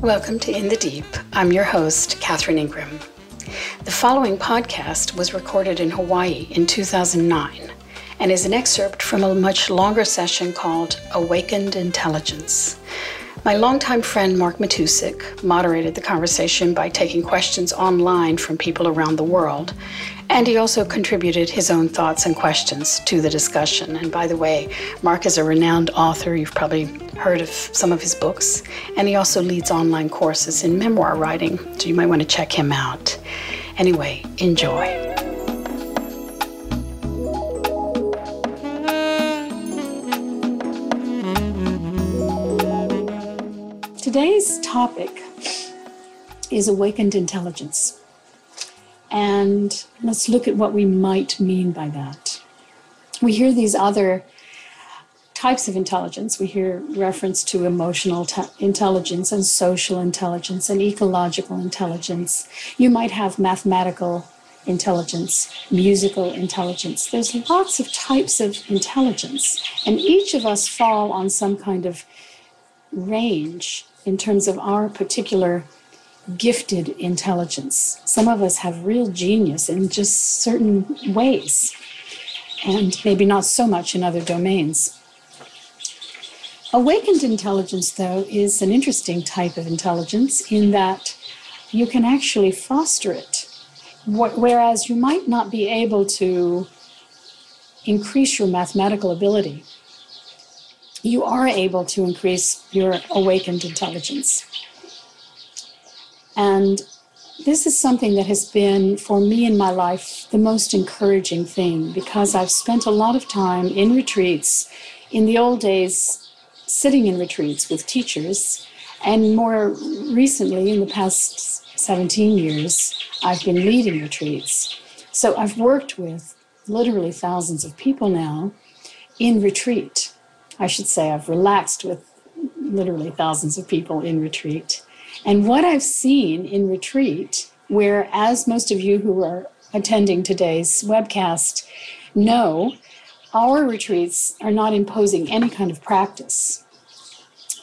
Welcome to In the Deep. I'm your host, Catherine Ingram. The following podcast was recorded in Hawaii in 2009 and is an excerpt from a much longer session called Awakened Intelligence. My longtime friend Mark Matousek moderated the conversation by taking questions online from people around the world, and he also contributed his own thoughts and questions to the discussion. And by the way, Mark is a renowned author. You've probably heard of some of his books, and he also leads online courses in memoir writing, so you might want to check him out. Anyway, enjoy. Today's topic is awakened intelligence. And let's look at what we might mean by that. We hear these other types of intelligence. We hear reference to emotional te- intelligence and social intelligence and ecological intelligence. You might have mathematical intelligence, musical intelligence. There's lots of types of intelligence, and each of us fall on some kind of range in terms of our particular gifted intelligence. Some of us have real genius in just certain ways, and maybe not so much in other domains. Awakened intelligence, though, is an interesting type of intelligence in that you can actually foster it. Whereas you might not be able to increase your mathematical ability you are able to increase your awakened intelligence. And this is something that has been, for me in my life, the most encouraging thing because I've spent a lot of time in retreats. In the old days, sitting in retreats with teachers, and more recently, in the past 17 years, I've been leading retreats. So I've worked with literally thousands of people now in retreat. I should say, I've relaxed with literally thousands of people in retreat. And what I've seen in retreat, where, as most of you who are attending today's webcast know, our retreats are not imposing any kind of practice.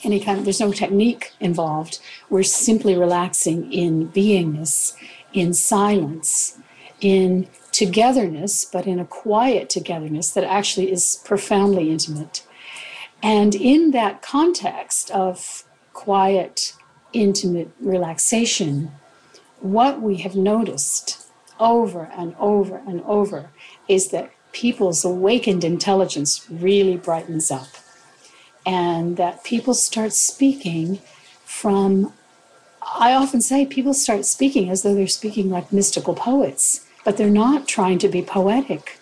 Any kind of, there's no technique involved. We're simply relaxing in beingness, in silence, in togetherness, but in a quiet togetherness that actually is profoundly intimate. And in that context of quiet, intimate relaxation, what we have noticed over and over and over is that people's awakened intelligence really brightens up. And that people start speaking from, I often say, people start speaking as though they're speaking like mystical poets, but they're not trying to be poetic.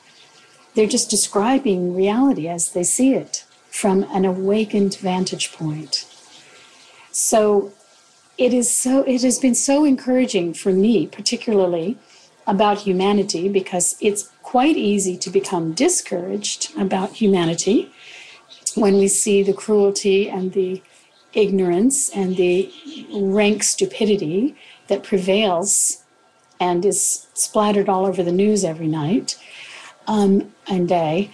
They're just describing reality as they see it from an awakened vantage point. So it is so it has been so encouraging for me particularly about humanity because it's quite easy to become discouraged about humanity when we see the cruelty and the ignorance and the rank stupidity that prevails and is splattered all over the news every night um, and day.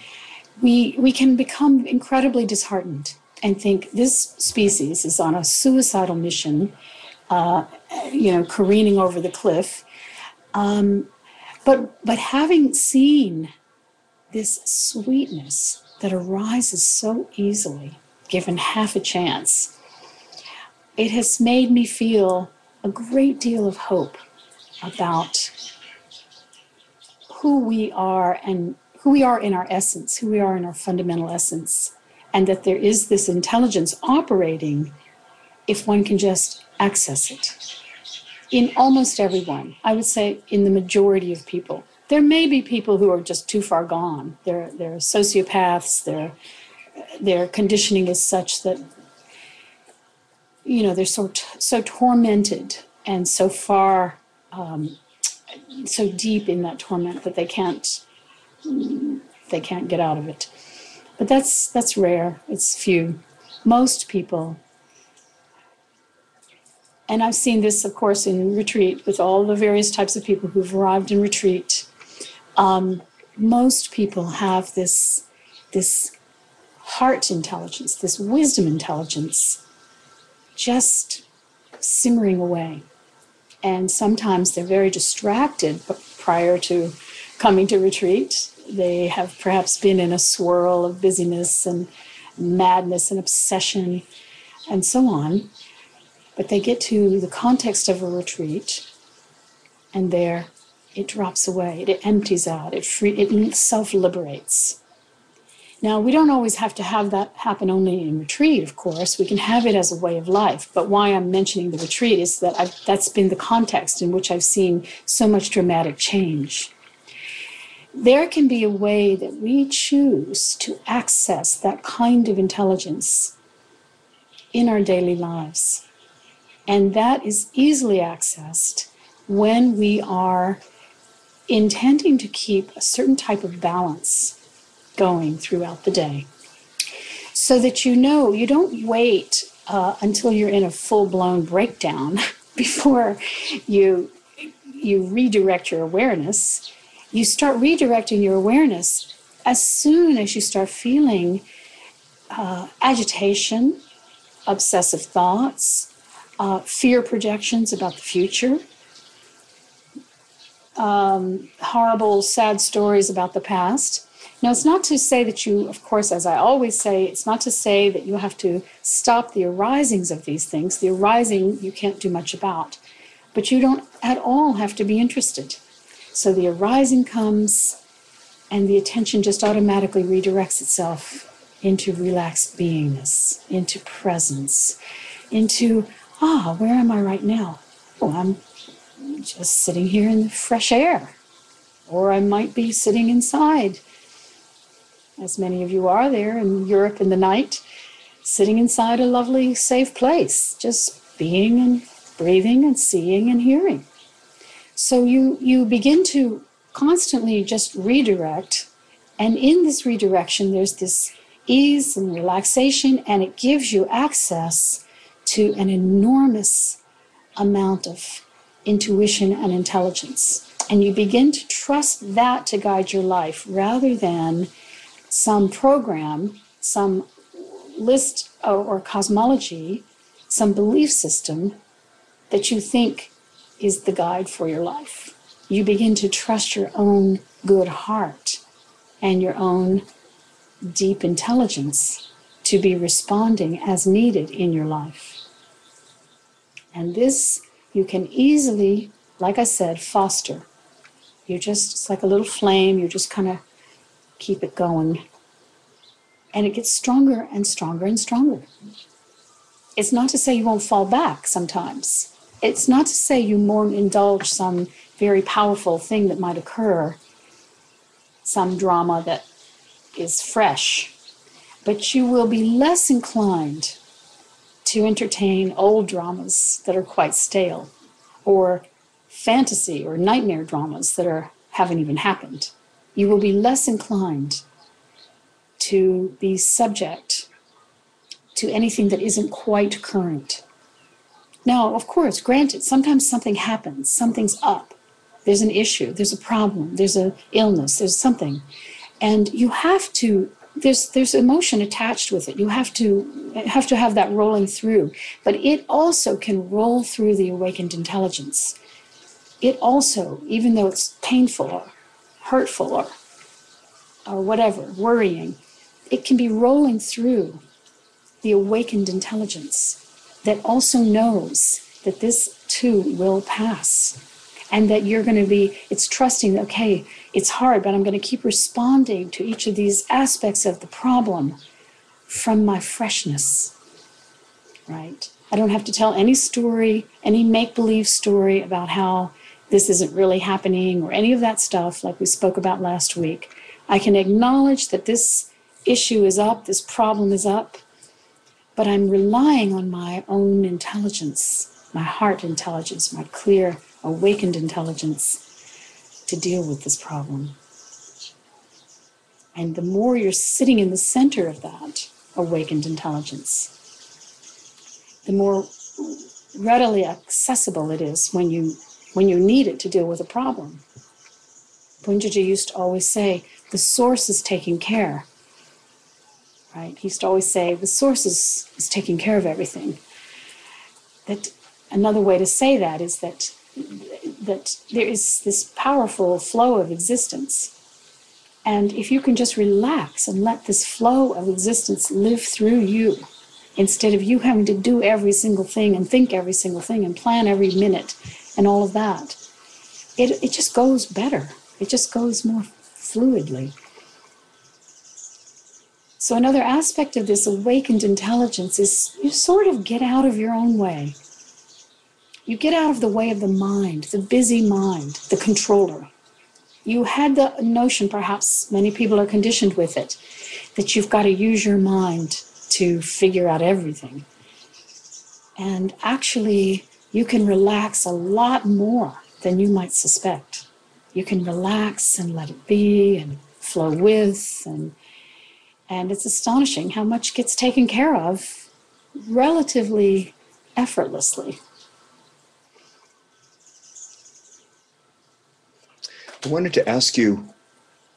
We, we can become incredibly disheartened and think this species is on a suicidal mission, uh, you know, careening over the cliff. Um, but, but having seen this sweetness that arises so easily, given half a chance, it has made me feel a great deal of hope about who we are and who we are in our essence, who we are in our fundamental essence, and that there is this intelligence operating if one can just access it. In almost everyone, I would say in the majority of people. There may be people who are just too far gone. They're, they're sociopaths, their, their conditioning is such that, you know, they're so, so tormented and so far, um, so deep in that torment that they can't they can't get out of it. But that's that's rare. It's few. Most people and I've seen this, of course, in retreat with all the various types of people who've arrived in retreat. Um, most people have this, this heart intelligence, this wisdom intelligence, just simmering away. And sometimes they're very distracted prior to coming to retreat. They have perhaps been in a swirl of busyness and madness and obsession and so on. But they get to the context of a retreat, and there it drops away, it empties out, it, free, it self liberates. Now, we don't always have to have that happen only in retreat, of course. We can have it as a way of life. But why I'm mentioning the retreat is that I've, that's been the context in which I've seen so much dramatic change. There can be a way that we choose to access that kind of intelligence in our daily lives. And that is easily accessed when we are intending to keep a certain type of balance going throughout the day. So that you know you don't wait uh, until you're in a full-blown breakdown before you you redirect your awareness. You start redirecting your awareness as soon as you start feeling uh, agitation obsessive thoughts uh, fear projections about the future um, horrible sad stories about the past now, it's not to say that you, of course, as I always say, it's not to say that you have to stop the arisings of these things. The arising you can't do much about, but you don't at all have to be interested. So the arising comes, and the attention just automatically redirects itself into relaxed beingness, into presence, into, ah, where am I right now? Oh, I'm just sitting here in the fresh air. Or I might be sitting inside as many of you are there in Europe in the night, sitting inside a lovely, safe place, just being and breathing and seeing and hearing. So you, you begin to constantly just redirect. And in this redirection, there's this ease and relaxation, and it gives you access to an enormous amount of intuition and intelligence. And you begin to trust that to guide your life rather than some program, some list or, or cosmology, some belief system that you think is the guide for your life. You begin to trust your own good heart and your own deep intelligence to be responding as needed in your life. And this you can easily, like I said, foster. You're just, it's like a little flame, you just kind of keep it going. And it gets stronger and stronger and stronger. It's not to say you won't fall back sometimes. It's not to say you won't indulge some very powerful thing that might occur, some drama that is fresh. But you will be less inclined to entertain old dramas that are quite stale or fantasy or nightmare dramas that are haven't even happened you will be less inclined to be subject to anything that isn't quite current. Now, of course, granted, sometimes something happens, something's up, there's an issue, there's a problem, there's an illness, there's something. And you have to there's there's emotion attached with it. You have to have to have that rolling through, but it also can roll through the awakened intelligence. It also, even though it's painful or hurtful or, or whatever, worrying, it can be rolling through the awakened intelligence that also knows that this too will pass and that you're going to be it's trusting okay it's hard but i'm going to keep responding to each of these aspects of the problem from my freshness right i don't have to tell any story any make believe story about how this isn't really happening or any of that stuff, like we spoke about last week. I can acknowledge that this issue is up, this problem is up, but I'm relying on my own intelligence, my heart intelligence, my clear, awakened intelligence to deal with this problem. And the more you're sitting in the center of that awakened intelligence, the more readily accessible it is when you when you need it to deal with a problem. Punjaji used to always say, the source is taking care. Right? He used to always say, the source is, is taking care of everything. That another way to say that is that that there is this powerful flow of existence. And if you can just relax and let this flow of existence live through you, instead of you having to do every single thing and think every single thing and plan every minute and all of that, it, it just goes better. It just goes more fluidly. So, another aspect of this awakened intelligence is you sort of get out of your own way. You get out of the way of the mind, the busy mind, the controller. You had the notion, perhaps many people are conditioned with it, that you've got to use your mind to figure out everything. And actually, you can relax a lot more than you might suspect. You can relax and let it be and flow with and and it's astonishing how much gets taken care of relatively effortlessly. I wanted to ask you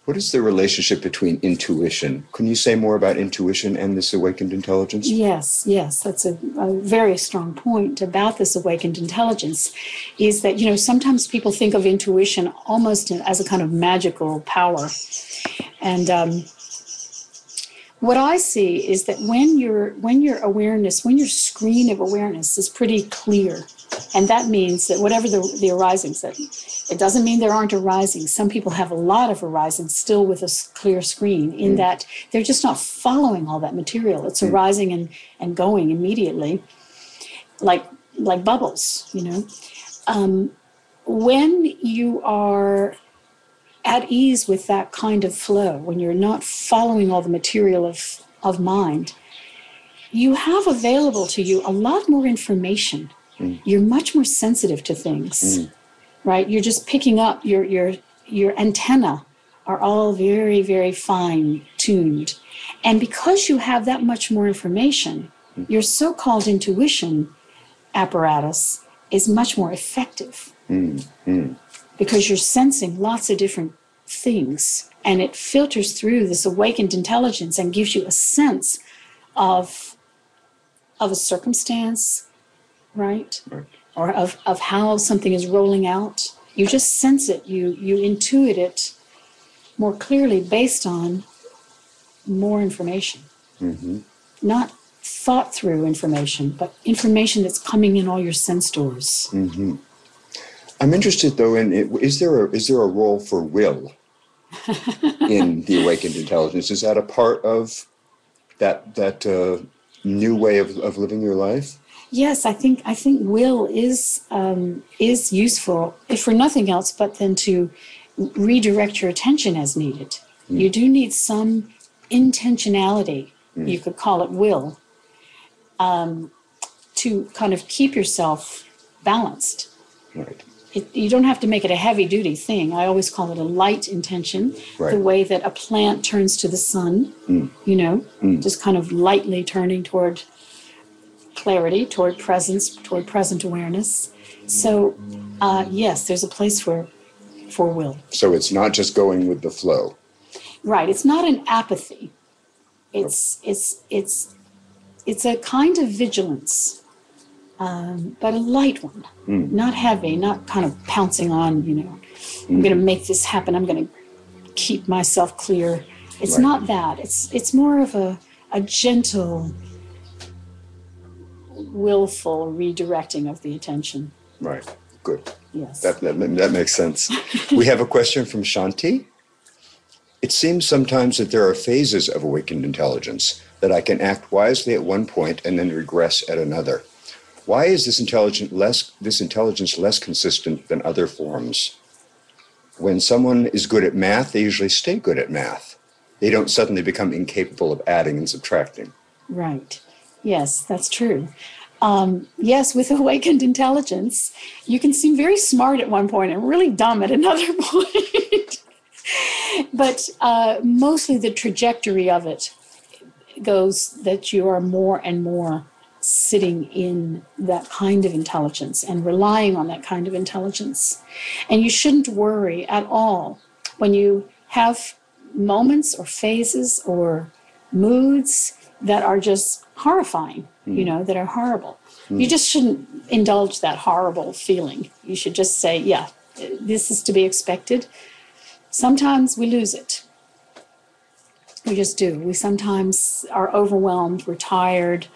what is the relationship between intuition? Can you say more about intuition and this awakened intelligence? Yes, yes, that's a, a, very strong point about this awakened intelligence. Is that, you know, sometimes people think of intuition almost as a kind of magical power. And um, what I see is that when your when your awareness, when your screen of awareness is pretty clear, and that means that whatever the, the arisings, that it doesn't mean there aren't arisings. Some people have a lot of arisings still with a clear screen, in mm. that they're just not following all that material. It's mm. arising and, and going immediately, like like bubbles, you know. Um, when you are at ease with that kind of flow, when you're not following all the material of, of mind, you have available to you a lot more information. Mm. You're much more sensitive to things, mm. Right? You're just picking up your your your antenna are all very very fine tuned, and because you have that much more information, mm. your so-called intuition apparatus is much more effective. Mm. mm because you're sensing lots of different things and it filters through this awakened intelligence and gives you a sense of of a circumstance right, right. Or of, of how something is rolling out you just sense it you you intuit it more clearly based on more information mm-hmm. not thought through information but information that's coming in all your sense doors mm-hmm. I'm interested though in is there a, is there a role for will in the awakened intelligence? Is that a part of that that uh, new way of, of living your life? Yes, I think I think will is um, is useful if for nothing else, but then to redirect your attention as needed. Mm. You do need some intentionality. Mm. You could call it will um, to kind of keep yourself balanced. Right it, you don't have to make it a heavy duty thing. I always call it a light intention, right. the way that a plant turns to the sun, mm. you know, mm. just kind of lightly turning toward clarity, toward presence, toward present awareness. So, uh, yes, there's a place for for will. So it's not just going with the flow. Right. It's not an apathy. It's it's it's it's a kind of vigilance um, but a light one, mm. not heavy, not kind of pouncing on, you know, I'm going to hmm. make this happen. I'm going to keep myself clear. It's right. not that. It's it's more of a a gentle, willful redirecting of the attention. Right. Good. Yes. That that, that makes sense. we have a question from Shanti. It seems sometimes that there are phases of awakened intelligence that I can act wisely at one point and then regress at another. Why is this intelligence less this intelligence less consistent than other forms? When someone is good at math, they usually stay good at math. They don't suddenly become incapable of adding and subtracting. Right. Yes, that's true. Um, yes, with awakened intelligence, you can seem very smart at one point and really dumb at another point. but uh, mostly the trajectory of it goes that you are more and more sitting in that kind of intelligence and relying on that kind of intelligence. And you shouldn't worry at all when you have moments or phases or moods that are just horrifying, mm. you hmm. know, that are horrible. You just shouldn't indulge that horrible feeling. You should just say, yeah, this is to be expected. Sometimes we lose it. We just do. We sometimes are overwhelmed, we're tired.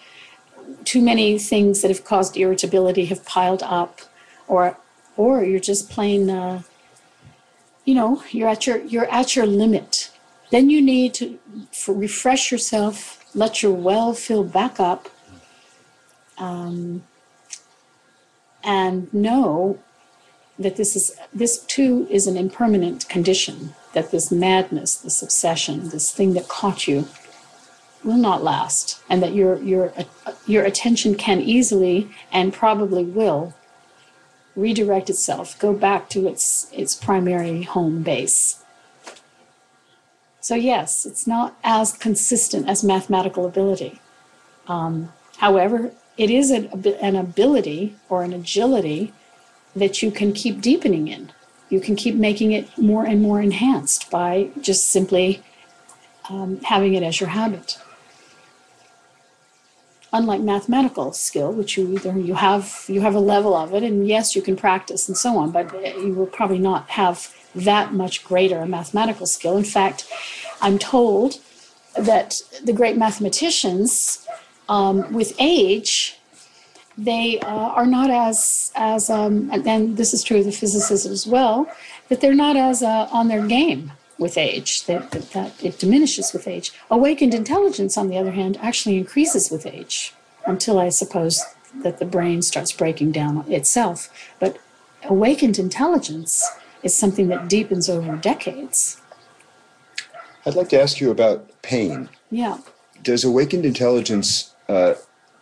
Too many things that have caused irritability have piled up, or or you're just plain, uh, you know, you're at your you're at your limit. Then you need to refresh yourself, let your well fill back up, um, and know that this is this too is an impermanent condition that this madness this obsession this thing that caught you will not last and that your your your attention can easily and probably will redirect itself go back to its its primary home base so yes it's not as consistent as mathematical ability um, however it is an, an ability or an agility that you can keep deepening in. You can keep making it more and more enhanced by just simply um, having it as your habit. Unlike mathematical skill, which you either you have you have a level of it, and yes, you can practice and so on, but you will probably not have that much greater a mathematical skill. In fact, I'm told that the great mathematicians, um, with age, they uh, are not as as um, and this is true of the physicists as well that they're not as uh, on their game with age that, that, that it diminishes with age awakened intelligence on the other hand actually increases with age until i suppose that the brain starts breaking down itself but awakened intelligence is something that deepens over decades i'd like to ask you about pain yeah does awakened intelligence uh,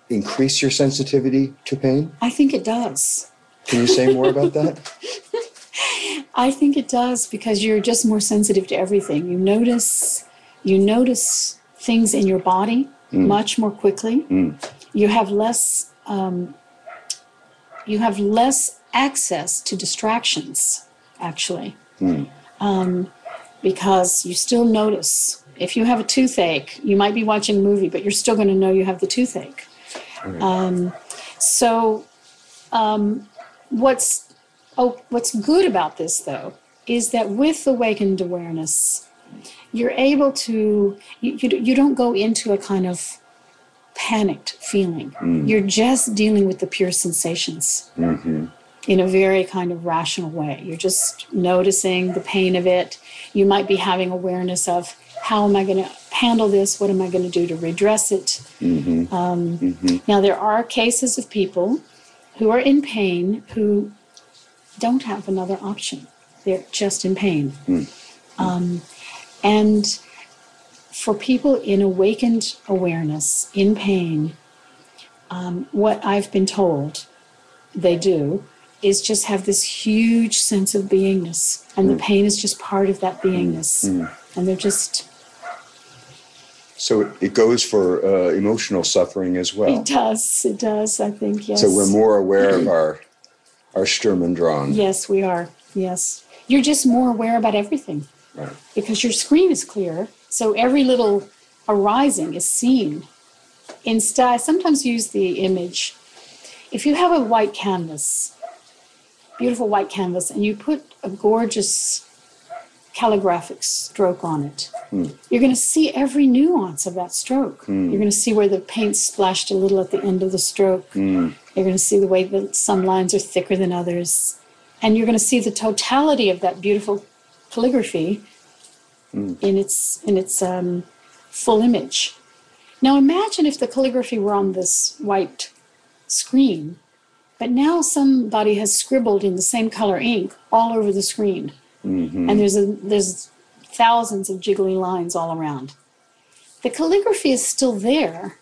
increase your sensitivity to pain? I think it does. Can you say more about that? I think it does because you're just more sensitive to everything. You notice you notice things in your body mm. much more quickly. Mm. You have less um, you have less access to distractions actually mm. um, because you still notice if you have a toothache you might be watching a movie but you're still going to know you have the toothache um, so, um, what's oh, what's good about this though is that with awakened awareness, you're able to you, you, you don't go into a kind of panicked feeling. Mm. You're just dealing with the pure sensations. Mm-hmm in a very kind of rational way. You're just noticing the pain of it. You might be having awareness of how am I going to handle this? What am I going to do to redress it? Mm-hmm. Um, mm-hmm. Now, there are cases of people who are in pain who don't have another option. They're just in pain. Mm-hmm. Um, and for people in awakened awareness, in pain, um, what I've been told they do is just have this huge sense of beingness, and the mm. pain is just part of that beingness. Mm. And they're just so it goes for uh, emotional suffering as well. It does. It does. I think yes. So we're more aware of our our Sturm und Drang. Yes, we are. Yes, you're just more aware about everything. Right. Because your screen is clear, so every little arising is seen. Instead, I sometimes use the image. If you have a white canvas, beautiful white canvas, and you put a gorgeous calligraphic stroke on it. Mm. You're going to see every nuance of that stroke. Mm. You're going to see where the paint splashed a little at the end of the stroke. Mm. You're going to see the way that some lines are thicker than others. And you're going to see the totality of that beautiful calligraphy hmm. in its, in its um, full image. Now imagine if the calligraphy were on this white screen, but now somebody has scribbled in the same color ink all over the screen. Mm-hmm. And there's a there's thousands of jiggly lines all around. The calligraphy is still there,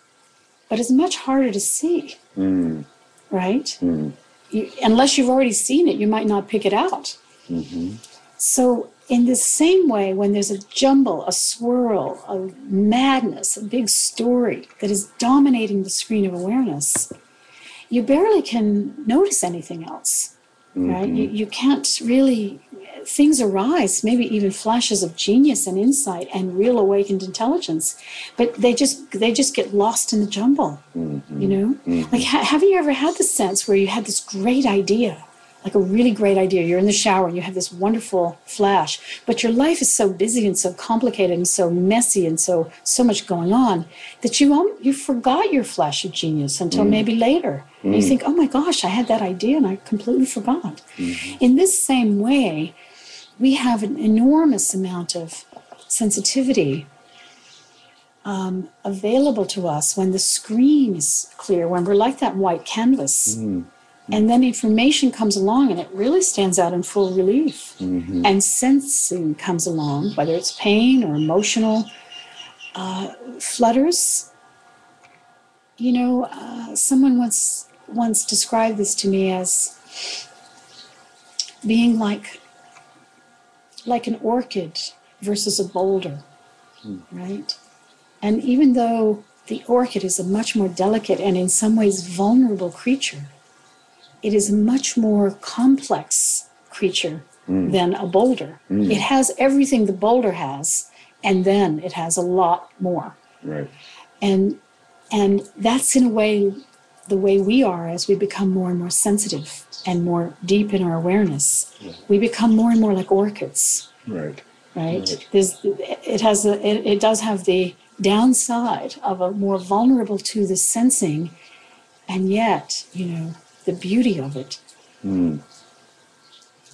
but it's much harder to see. Mm. Right? Mm. You, unless you've already seen it, you might not pick it out. Mm-hmm. So, in the same way, when there's a jumble, a swirl, a madness, a big story that is dominating the screen of awareness, you barely can notice anything else. Mm-hmm. Right? You, you can't really things arise, maybe even flashes of genius and insight and real awakened intelligence, but they just they just get lost in the jumble. Mm-hmm. You know, like ha- have you ever had the sense where you had this great idea? Like a really great idea. You're in the shower and you have this wonderful flash, but your life is so busy and so complicated and so messy and so so much going on that you um, you forgot your flash of genius until maybe later. And you think, oh my gosh, I had that idea and I completely forgot. In this same way, we have an enormous amount of sensitivity um, available to us when the screen is clear, when we're like that white canvas. And then information comes along and it really stands out in full relief. And sensing comes along, whether it's pain or emotional uh, flutters. You know, uh, someone once once described this to me as being like like an orchid versus a boulder, right? And even though the orchid is a much more delicate and in some ways vulnerable creature, it is a much more complex creature mm. than a boulder. Mm. It has everything the boulder has, and then it has a lot more. Right. And and that's in a way the way we are as we become more and more sensitive and more deep in our awareness. We become more and more like orchids Right. right? Right. There's, it has a, it, it does have the downside of a more vulnerable to the sensing, and yet, you know, the beauty of it,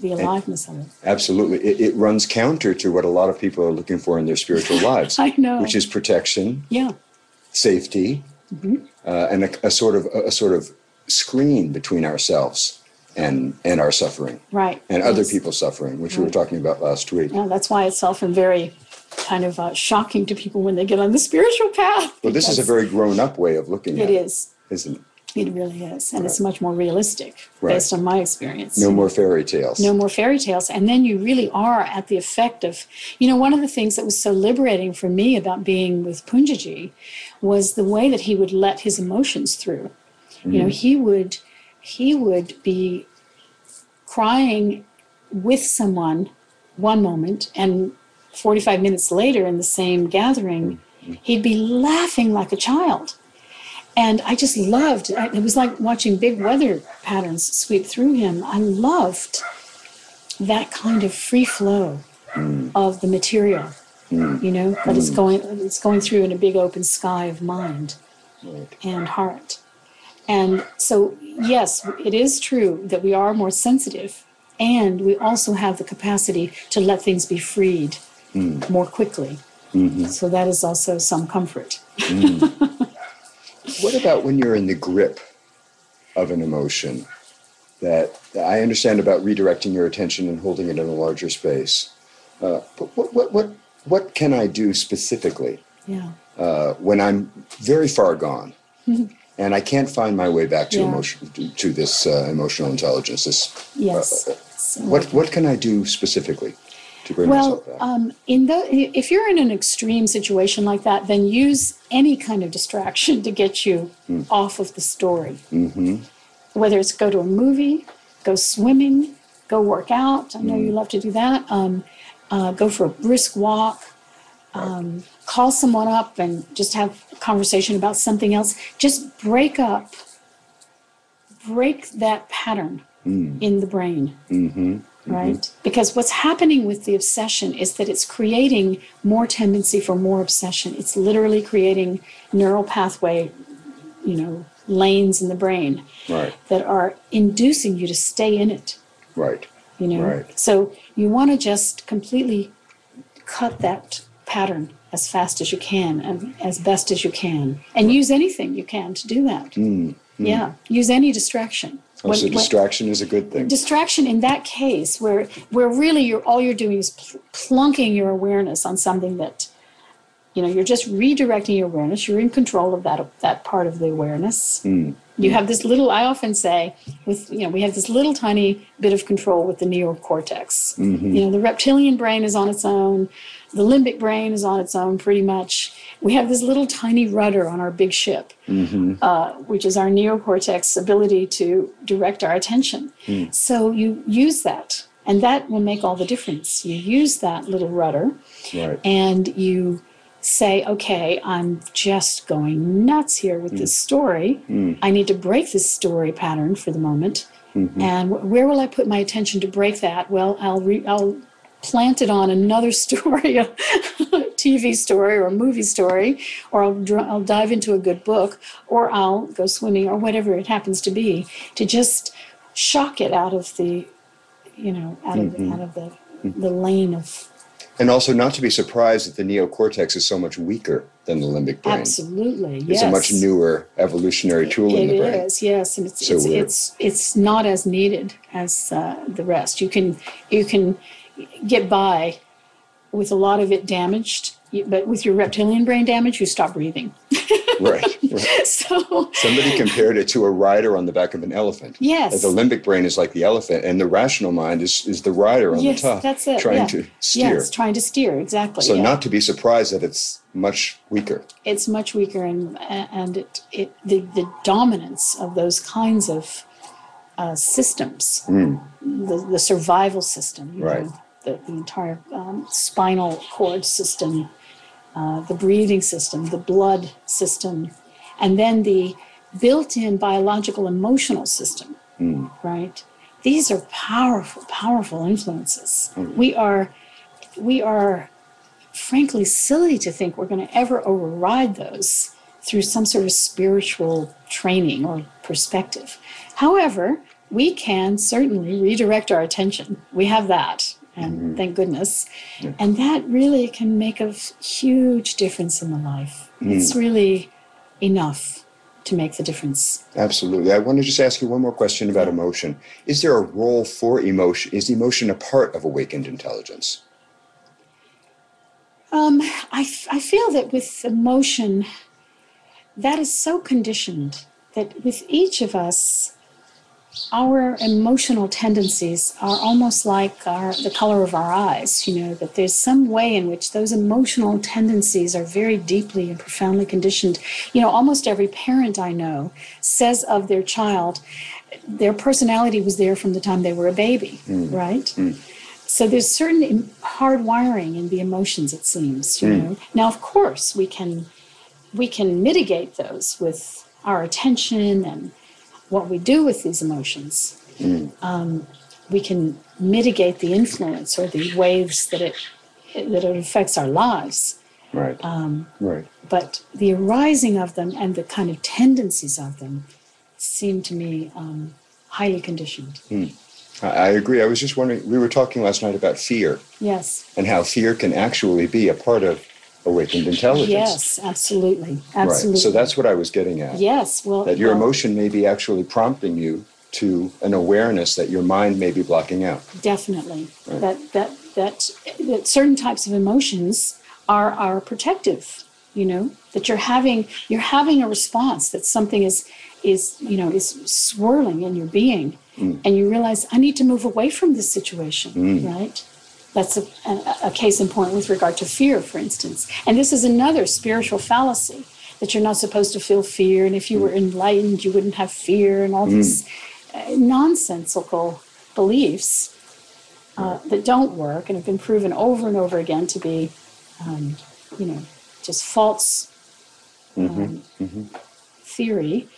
the aliveness of it. Absolutely. It, it runs counter to what a lot of people are looking for in their spiritual lives, I know. which is protection, Yeah, safety, Mm-hmm. uh, and a, a sort of a, sort of screen between ourselves and and our suffering right. and other Yes. people's suffering, which we were talking about last week. Yeah, that's why it's often very kind of uh, shocking to people when they get on the spiritual path. Well, this is a very grown-up way of looking at It it, is. isn't it? It really is, and it's much more realistic Right. based on my experience. No more fairy tales. no more fairy tales and then you really are at the effect of you know one of the things that was so liberating for me about being with punjaji was the way that he would let his emotions through you know mm-hmm. he would he would be crying with someone one moment and 45 minutes later in the same gathering mm-hmm. he'd be laughing like a child and I just loved it was like watching big weather patterns sweep through him. I loved that kind of free flow mm. of the material, mm. you know, but it's mm. going it's going through in a big open sky of mind Right. and heart. And so yes, it is true that we are more sensitive and we also have the capacity to let things be freed more quickly. Mm-hmm. So that is also some comfort. What about when you're in the grip of an emotion? That I understand about redirecting your attention and holding it in a larger space. Uh, but what, what, what, what can I do specifically Yeah. uh, when I'm very far gone and I can't find my way back to Yeah. emotion to, to this uh, emotional intelligence? This, Yes. So- what, what can I do specifically to bring Well, myself back? um, in the if you're in an extreme situation like that, then use any kind of distraction to get you off of the story. Whether it's go to a movie, go swimming, go work out. I know you love to do that. Um, uh, go for a brisk walk. Um, call someone up and just have a conversation about something else. Just break up, break that pattern in the brain Mm-hmm. right? Because what's happening with the obsession is that it's creating more tendency for more obsession. It's literally creating neural pathway, you know, lanes in the brain right, that are inducing you to stay in it, right, you know. Right. So you want to just completely cut that pattern as fast as you can and as best as you can and use anything you can to do that. Mm-hmm. Yeah, use any distraction. Oh, When- so when- distraction is a good thing. distraction in that case where where really you're all you're doing is pl- plunking your awareness on something that you know you're just redirecting your awareness. You're in control of that that part of the awareness. Hmm. You hmm. have this little i often say with you know we have this little tiny bit of control with the neocortex. Mm-hmm. You know the reptilian brain is on its own the limbic brain is on its own pretty much we have this little tiny rudder on our big ship mm-hmm. uh, which is our neocortex ability to direct our attention. Hmm. So you use that And that will make all the difference. You use that little rudder Right. and you say, okay, I'm just going nuts here with this hmm. story. Hmm. I need to break this story pattern for the moment. Mm-hmm. And where will I put my attention to break that? Well, I'll re- I'll plant it on another story, a TV story or a movie story, or I'll dr- I'll dive into a good book, or I'll go swimming, or whatever it happens to be, to just shock it out of the, you know, out of out of the the lane of And also not to be surprised that the neocortex is so much weaker than the limbic brain. absolutely It's yes. a much newer evolutionary tool in the brain. is, yes, and it's So it's, it's it's not as needed as uh, the rest. You can you can get by with a lot of it damaged, but with your reptilian brain damage, you stop breathing. Right. right. so Somebody compared it to a rider on the back of an elephant. Yes. The limbic brain is like the elephant, and the rational mind is, is the rider on yes, the top, that's it. trying yeah. to steer. Yes, trying to steer exactly. so yeah. not to be surprised that it's much weaker. it's much weaker and and it, it the, the dominance of those kinds of uh, systems the, the survival system Right. know, the, the entire um, spinal cord system uh, the breathing system the blood system and then the built-in biological emotional system right? These are powerful powerful influences. We are we are frankly silly to think we're going to ever override those through some sort of spiritual training or perspective. However, we can certainly redirect our attention. We have that, and thank goodness. And that really can make a huge difference in the life. It's really enough to make the difference. Absolutely. I want to just ask you one more question about emotion. Is there a role for emotion? Is emotion a part of awakened intelligence? Um, I, f- I feel that with emotion, that is so conditioned that with each of us, our emotional tendencies are almost like our, the color of our eyes, you know, that there's some way in which those emotional tendencies are very deeply and profoundly conditioned. You know, almost every parent I know says of their child, their personality was there from the time they were a baby, mm. right? Mm. So there's certain hard wiring in the emotions, it seems. You mm. know. Now, of course, we can we can mitigate those with our attention and what we do with these emotions. Um, we can mitigate the influence or the waves that it that it affects our lives. Right. Um, right. but the arising of them and the kind of tendencies of them seem to me um, highly conditioned. I, I agree. I was just wondering, we were talking last night about fear Yes. and how fear can actually be a part of awakened intelligence. Yes, absolutely. Absolutely. Right. So that's what I was getting at. yes. Well, That your well, emotion may be actually prompting you to an awareness that your mind may be blocking out. definitely that that that that certain types of emotions are are protective. You know that you're having you're having a response that something is is you know is swirling in your being, mm. and you realize I need to move away from this situation. Mm. Right. That's a, a, a case in point with regard to fear, for instance. And this is another spiritual fallacy that you're not supposed to feel fear. And if you were enlightened, you wouldn't have fear and all these uh, nonsensical beliefs uh, that don't work and have been proven over and over again to be, um, you know, just false um, theory.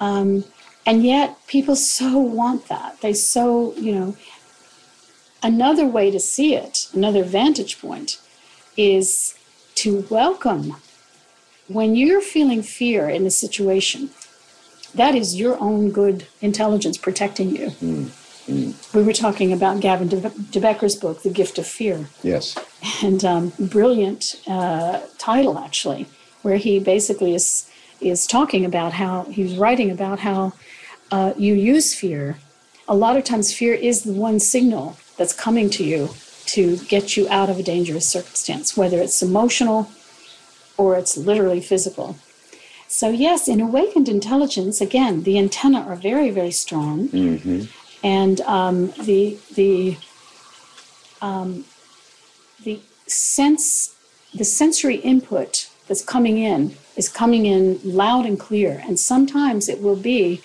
Um, and yet people so want that. They so, you know, another way to see it, another vantage point, is to welcome when you're feeling fear in a situation. That is your own good intelligence protecting you. We were talking about Gavin De, De Becker's book, The Gift of Fear, Yes. and um, brilliant uh, title actually, where he basically is is talking about how he's writing about how uh, you use fear. A lot of times, fear is the one signal that's coming to you to get you out of a dangerous circumstance, whether it's emotional or it's literally physical. So, yes, in awakened intelligence, again, the antenna are very, very strong, and um, the the um, the sense, the sensory input that's coming in is coming in loud and clear, and sometimes it will be,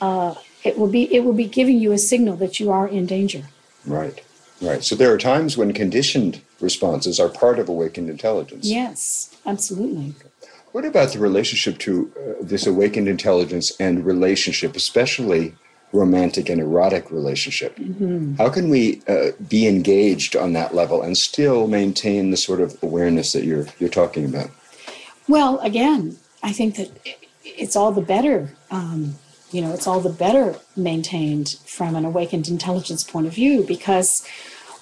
uh, it will be, it will be giving you a signal that you are in danger. Right. Right. So there are times when conditioned responses are part of awakened intelligence. Yes, absolutely. What about the relationship to uh, this awakened intelligence and relationship, especially romantic and erotic relationship? Mm-hmm. How can we uh, be engaged on that level and still maintain the sort of awareness that you're you're talking about? Well, again, I think that it's all the better. Um, you know, it's all the better maintained from an awakened intelligence point of view because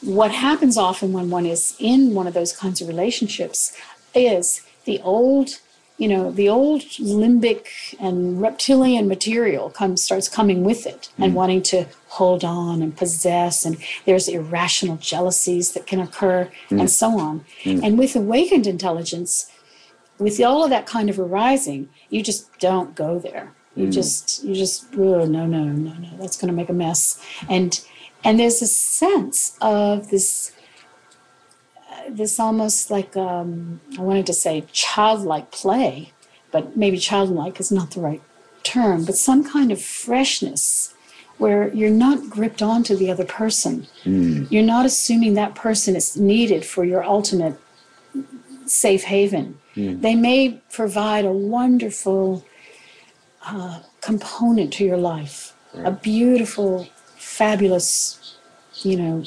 what happens often when one is in one of those kinds of relationships is the old you know the old limbic and reptilian material comes starts coming with it mm. and wanting to hold on and possess and there's irrational jealousies that can occur mm. and so on mm. and with awakened intelligence with all of that kind of arising you just don't go there you mm. just you just oh, no no no no that's going to make a mess and and there's a sense of this this almost like um, I wanted to say childlike play, but maybe childlike is not the right term, but some kind of freshness where you're not gripped onto the other person. Mm. You're not assuming that person is needed for your ultimate safe haven. Mm. They may provide a wonderful uh, component to your life, right. a beautiful, fabulous, you know,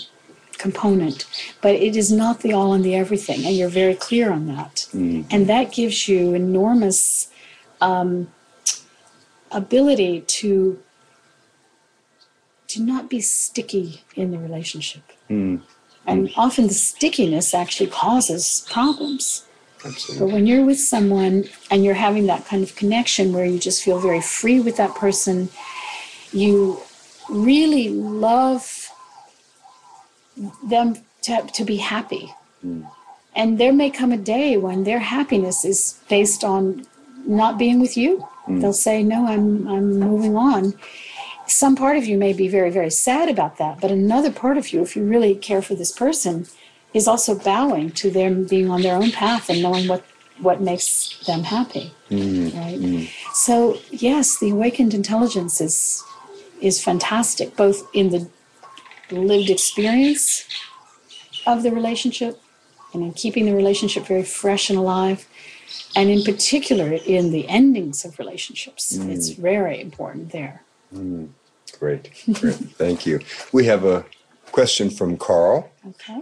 component, but it is not the all and the everything, and you're very clear on that. Mm. And that gives you enormous um, ability to to not be sticky in the relationship. Mm. And often the stickiness actually causes problems. Absolutely. But when you're with someone and you're having that kind of connection where you just feel very free with that person, you really love them to, to be happy. Mm. And there may come a day when their happiness is based on not being with you. Mm. They'll say, No, I'm, I'm moving on. Some part of you may be very, very sad about that, but another part of you, if you really care for this person, is also bowing to them being on their own path and knowing what, what makes them happy. Mm. Right? Mm. So, yes, the awakened intelligence is, is fantastic, both in the lived experience of the relationship and in keeping the relationship very fresh and alive and in particular in the endings of relationships mm. it's very important there mm. great great thank you we have a question from carl okay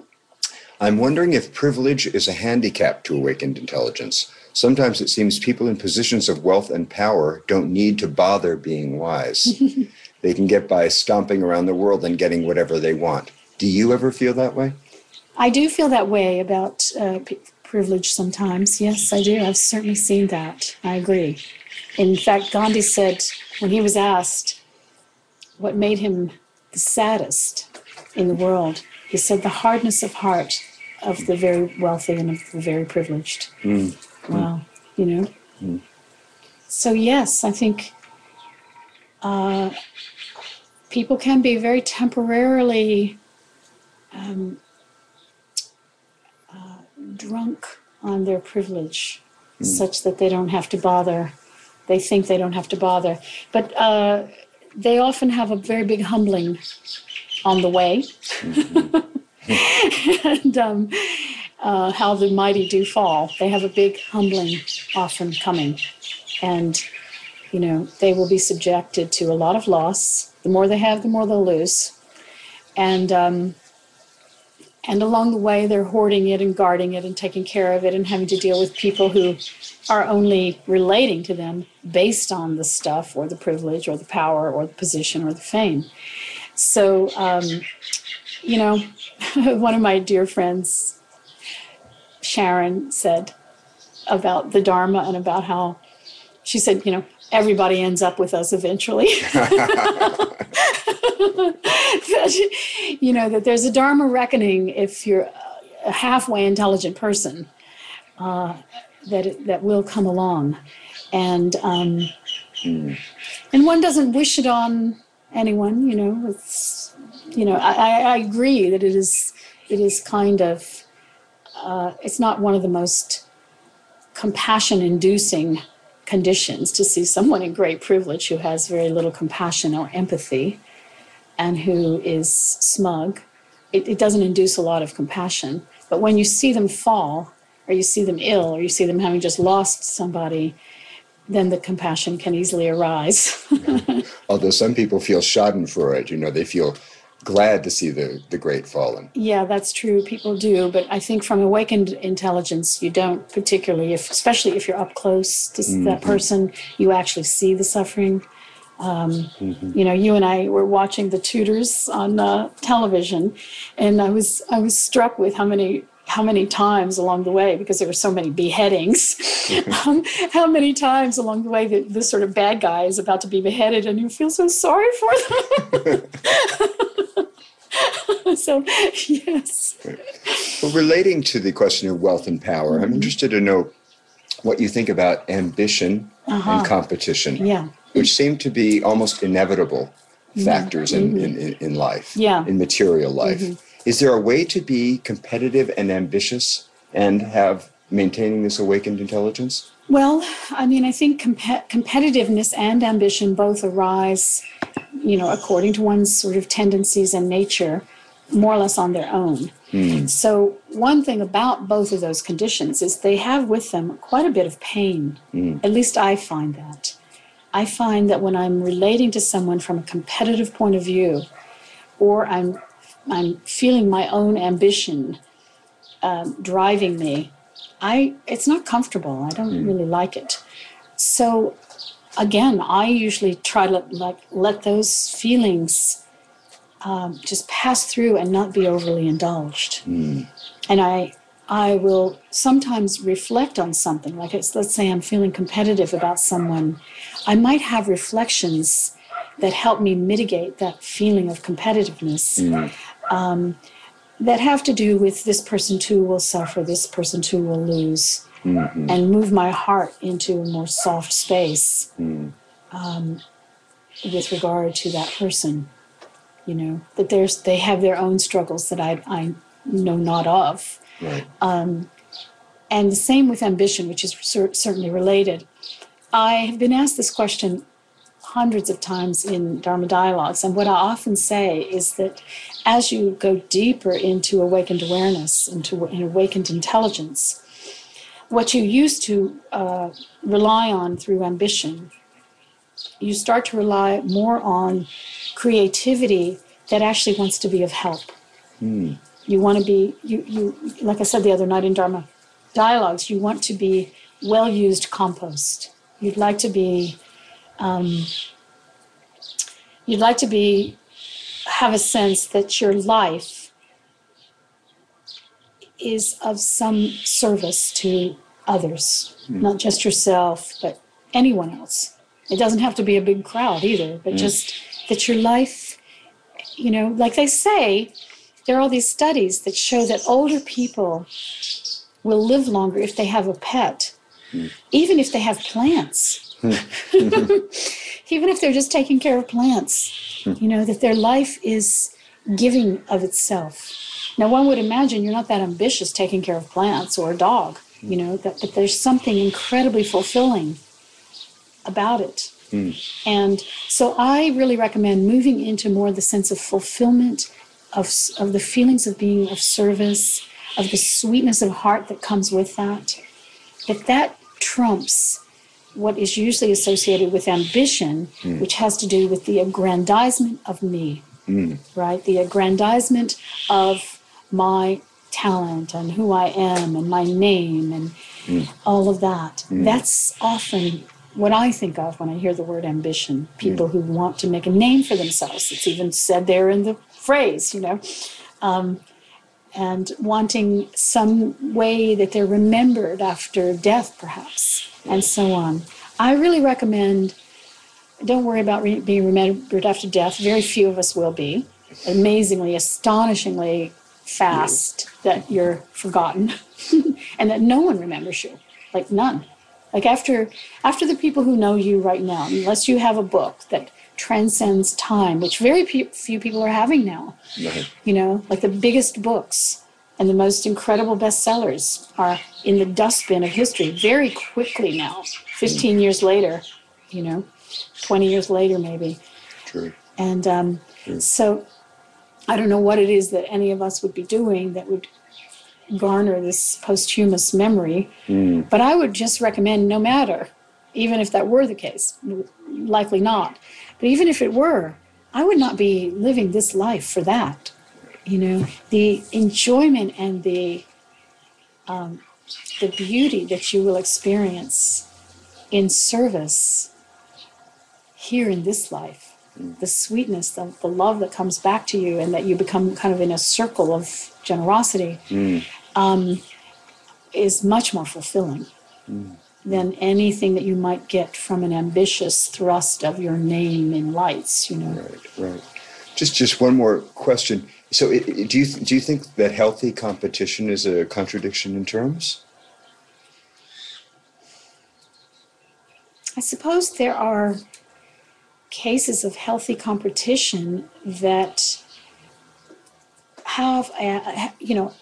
i'm wondering if privilege is a handicap to awakened intelligence sometimes it seems people in positions of wealth and power don't need to bother being wise they can get by stomping around the world and getting whatever they want. Do you ever feel that way? I do feel that way about uh, p- privilege sometimes. Yes, I do. I've certainly seen that. I agree. In fact, Gandhi said when he was asked what made him the saddest in the world, he said the hardness of heart of the very wealthy and of the very privileged. Mm. Wow, mm. you know? Mm. So, yes, I think uh, people can be very temporarily um, uh, drunk on their privilege, mm. such that they don't have to bother. They think they don't have to bother. But uh, they often have a very big humbling on the way. Mm-hmm. and um, uh, how the mighty do fall. They have a big humbling often coming. And, you know, they will be subjected to a lot of loss the more they have, the more they'll lose. And um, and along the way, they're hoarding it and guarding it and taking care of it and having to deal with people who are only relating to them based on the stuff or the privilege or the power or the position or the fame. So, um, you know, one of my dear friends, Sharon, said about the Dharma and about how she said, you know, everybody ends up with us eventually. you know, that there's a Dharma reckoning if you're a halfway intelligent person uh, that, that will come along. And, um, mm. and one doesn't wish it on anyone, you know, it's, you know, I, I agree that it is, it is kind of, uh, it's not one of the most compassion inducing conditions to see someone in great privilege who has very little compassion or empathy and who is smug it, it doesn't induce a lot of compassion. But when you see them fall, or you see them ill, or you see them having just lost somebody, then the compassion can easily arise. Although some people feel schadenfreude, you know, they feel glad to see the, the great fallen. Yeah, that's true. People do, but I think from awakened intelligence, you don't particularly, if especially if you're up close to mm-hmm. that person, you actually see the suffering. Um, mm-hmm. You know, you and I were watching the Tudors on uh, television, and I was I was struck with how many how many times along the way, because there were so many beheadings, um, how many times along the way that this sort of bad guy is about to be beheaded and you feel so sorry for them. so, yes. Well, relating to the question of wealth and power, I'm mm-hmm. interested to know what you think about ambition uh-huh. and competition, yeah. which seem to be almost inevitable factors mm-hmm. in, in, in life, yeah. in material life. Mm-hmm. Is there a way to be competitive and ambitious and have maintaining this awakened intelligence? Well, I mean, I think comp- competitiveness and ambition both arise, you know, according to one's sort of tendencies and nature, more or less on their own. Mm. So, one thing about both of those conditions is they have with them quite a bit of pain. Mm. At least I find that. I find that when I'm relating to someone from a competitive point of view, or I'm I'm feeling my own ambition uh, driving me, I it's not comfortable. I don't mm. really like it. So again, I usually try to like let those feelings um, just pass through and not be overly indulged. Mm. And I I will sometimes reflect on something. Like let's say I'm feeling competitive about someone, I might have reflections that help me mitigate that feeling of competitiveness. Mm um, that have to do with this person too will suffer, this person too will lose, mm-hmm. and move my heart into a more soft space mm. um, with regard to that person. You know that there's they have their own struggles that I I know not of. Right. Um, and the same with ambition, which is cer- certainly related. I have been asked this question hundreds of times in Dharma dialogues. And what I often say is that as you go deeper into awakened awareness, into awakened intelligence, what you used to uh, rely on through ambition, you start to rely more on creativity that actually wants to be of help. Mm. You want to be, you, you, like I said the other night in Dharma dialogues, you want to be well used compost. You'd like to be um, you'd like to be have a sense that your life is of some service to others, mm. not just yourself, but anyone else. It doesn't have to be a big crowd either, but mm. just that your life, you know, like they say, there are all these studies that show that older people will live longer if they have a pet, mm. even if they have plants. Even if they're just taking care of plants, you know, that their life is giving of itself. Now, one would imagine you're not that ambitious taking care of plants or a dog, you know, that, but there's something incredibly fulfilling about it. Mm. And so I really recommend moving into more the sense of fulfillment, of, of the feelings of being of service, of the sweetness of heart that comes with that. That that trumps what is usually associated with ambition, mm. which has to do with the aggrandizement of me, mm. right? The aggrandizement of my talent and who I am and my name and mm. all of that. Hmm. That's often what I think of when I hear the word ambition. People hmm. who want to make a name for themselves. It's even said there in the phrase, you know. Um, and wanting some way that they're remembered after death, perhaps and so on. I really recommend don't worry about re- being remembered after death. Very few of us will be. Amazingly, astonishingly fast that you're forgotten and that no one remembers you. Like none. Like after after the people who know you right now, unless you have a book that transcends time, which very few people are having now. Right. You know, like the biggest books and the most incredible bestsellers are in the dustbin of history very quickly now 15 years later you know 20 years later maybe True. and um, True. so I don't know what it is that any of us would be doing that would garner this posthumous memory, Mm. but I would just recommend no matter, even if that were the case, likely not, but even if it were, I would not be living this life for that. You know, the enjoyment and the um, the beauty that you will experience in service here in this life, the sweetness, the, the love that comes back to you, and that you become kind of in a circle of generosity, um, is much more fulfilling than anything that you might get from an ambitious thrust of your name in lights. You know, Right, right. Just, just one more question. So, i i- do you do you think that healthy competition is a contradiction in terms? I suppose there are cases of healthy competition that have, a, you know,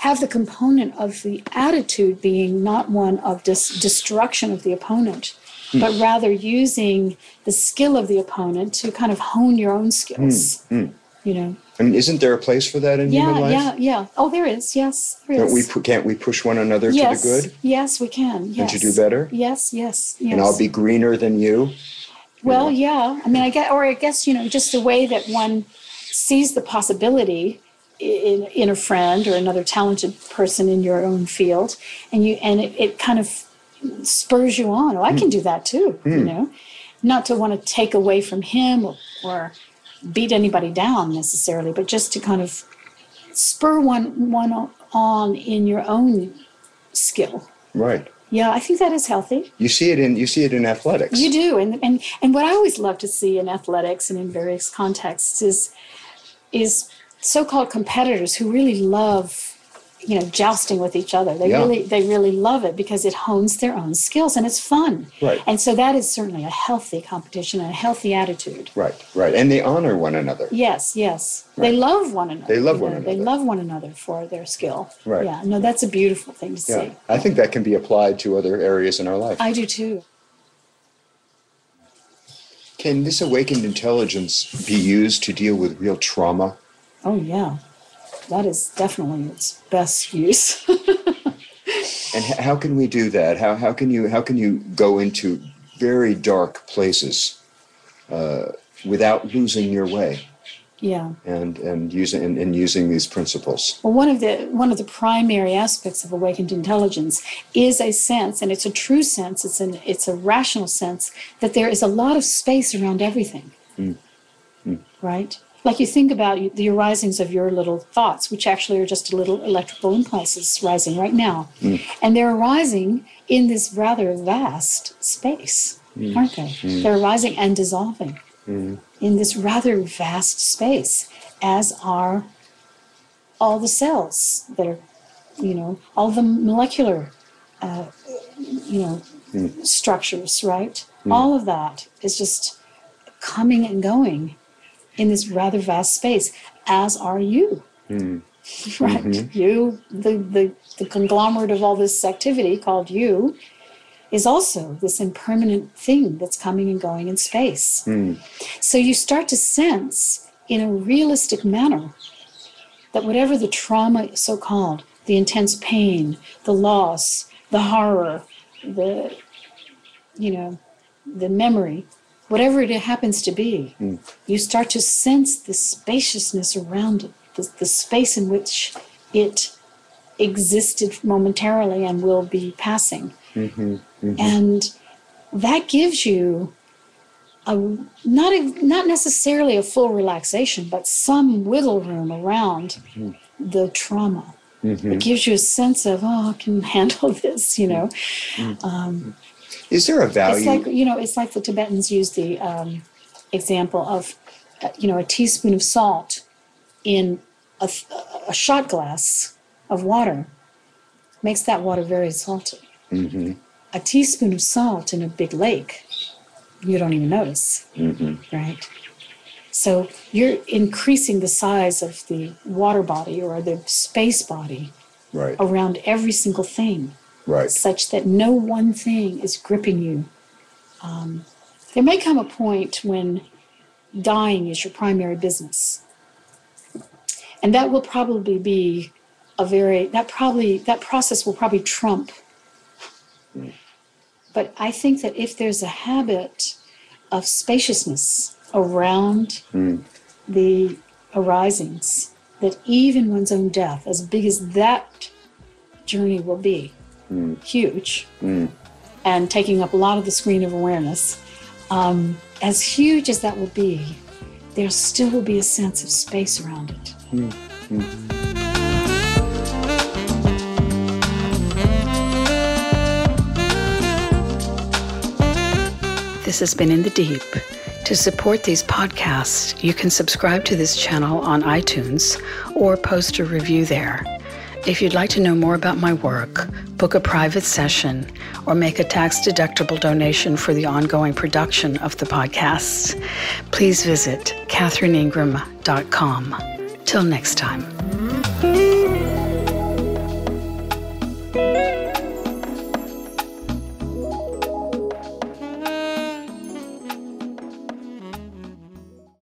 have the component of the attitude being not one of dis- destruction of the opponent, hmm. but rather using the skill of the opponent to kind of hone your own skills. Hmm, hmm. You know, I mean, isn't there a place for that in yeah, human life? yeah, yeah. Oh, there is. Yes, there Don't we pu- can't we push one another yes, to the good? yes, we can. Yes. And to do better? Yes, yes, yes. And I'll be greener than you. Well, yeah. I mean, I get, or I guess you know, just the way that one sees the possibility in, in a friend or another talented person in your own field, and you and it, it kind of spurs you on. Oh, I can hmm. do that too. You hmm. know, not to want to take away from him or, or beat anybody down necessarily, but just to kind of spur one one on in your own skill. Right. Yeah, I think that is healthy. You see it in you see it in athletics. You do, and and and what I always love to see in athletics and in various contexts is is so-called competitors who really love you know jousting with each other. They Yeah. really they really love it because it hones their own skills and it's fun. Right. And so that is certainly a healthy competition and a healthy attitude. Right. Right. And they honor one another. Yes, yes. Right. They love one another. They love you one know, They love one another for their skill. Right. Yeah. No, that's a beautiful thing to Yeah. see. I think that can be applied to other areas in our life. I do too. Can this awakened intelligence be used to deal with real trauma? Oh yeah. That is definitely its best use. And how can we do that? How, how can you how can you go into very dark places uh, without losing your way yeah. and and using and, and using these principles? Well, one of the one of the primary aspects of awakened intelligence is a sense, and it's a true sense. It's an it's a rational sense that there is a lot of space around everything. Right? Like you think about the arisings of your little thoughts, which actually are just little electrical impulses rising right now, hmm. and they're arising in this rather vast space, hmm. aren't they? Hmm. They're arising and dissolving in this rather vast space, as are all the cells that are, you know, all the molecular, uh, you know, structures, right? All of that is just coming and going in this rather vast space, as are you. Hmm. Right? Mm-hmm. You, the, the, the conglomerate of all this activity called you, is also this impermanent thing that's coming and going in space. Hmm. So you start to sense in a realistic manner that whatever the trauma, so called, the intense pain, the loss, the horror, the, you know, the memory, whatever it happens to be, hmm. you start to sense the spaciousness around it, the, the space in which it existed momentarily and will be passing. Mm-hmm, mm-hmm. And that gives you a not a, not necessarily a full relaxation, but some wiggle room around mm-hmm. the trauma. It gives you a sense of oh, I can handle this. You know, um, Is there a value? it's like you know, it's like the Tibetans use the um, example of you know a teaspoon of salt in a, a shot glass of water makes that water very salty. A teaspoon of salt in a big lake, you don't even notice, right? So you're increasing the size of the water body or the space body right. around every single thing Right. such that no one thing is gripping you. Um, there may come a point when dying is your primary business. And that will probably be a very, that probably, that process will probably trump. But I think that if there's a habit of spaciousness around the arisings, that even one's own death, as big as that journey will be, huge, mm. and taking up a lot of the screen of awareness, um, as huge as that will be, there still will be a sense of space around it. Mm. Mm. This has been In the Deep. To support these podcasts, you can subscribe to this channel on iTunes or post a review there. If you'd like to know more about my work, book a private session, or make a tax deductible donation for the ongoing production of the podcasts, please visit catherineingram.com. Till next time.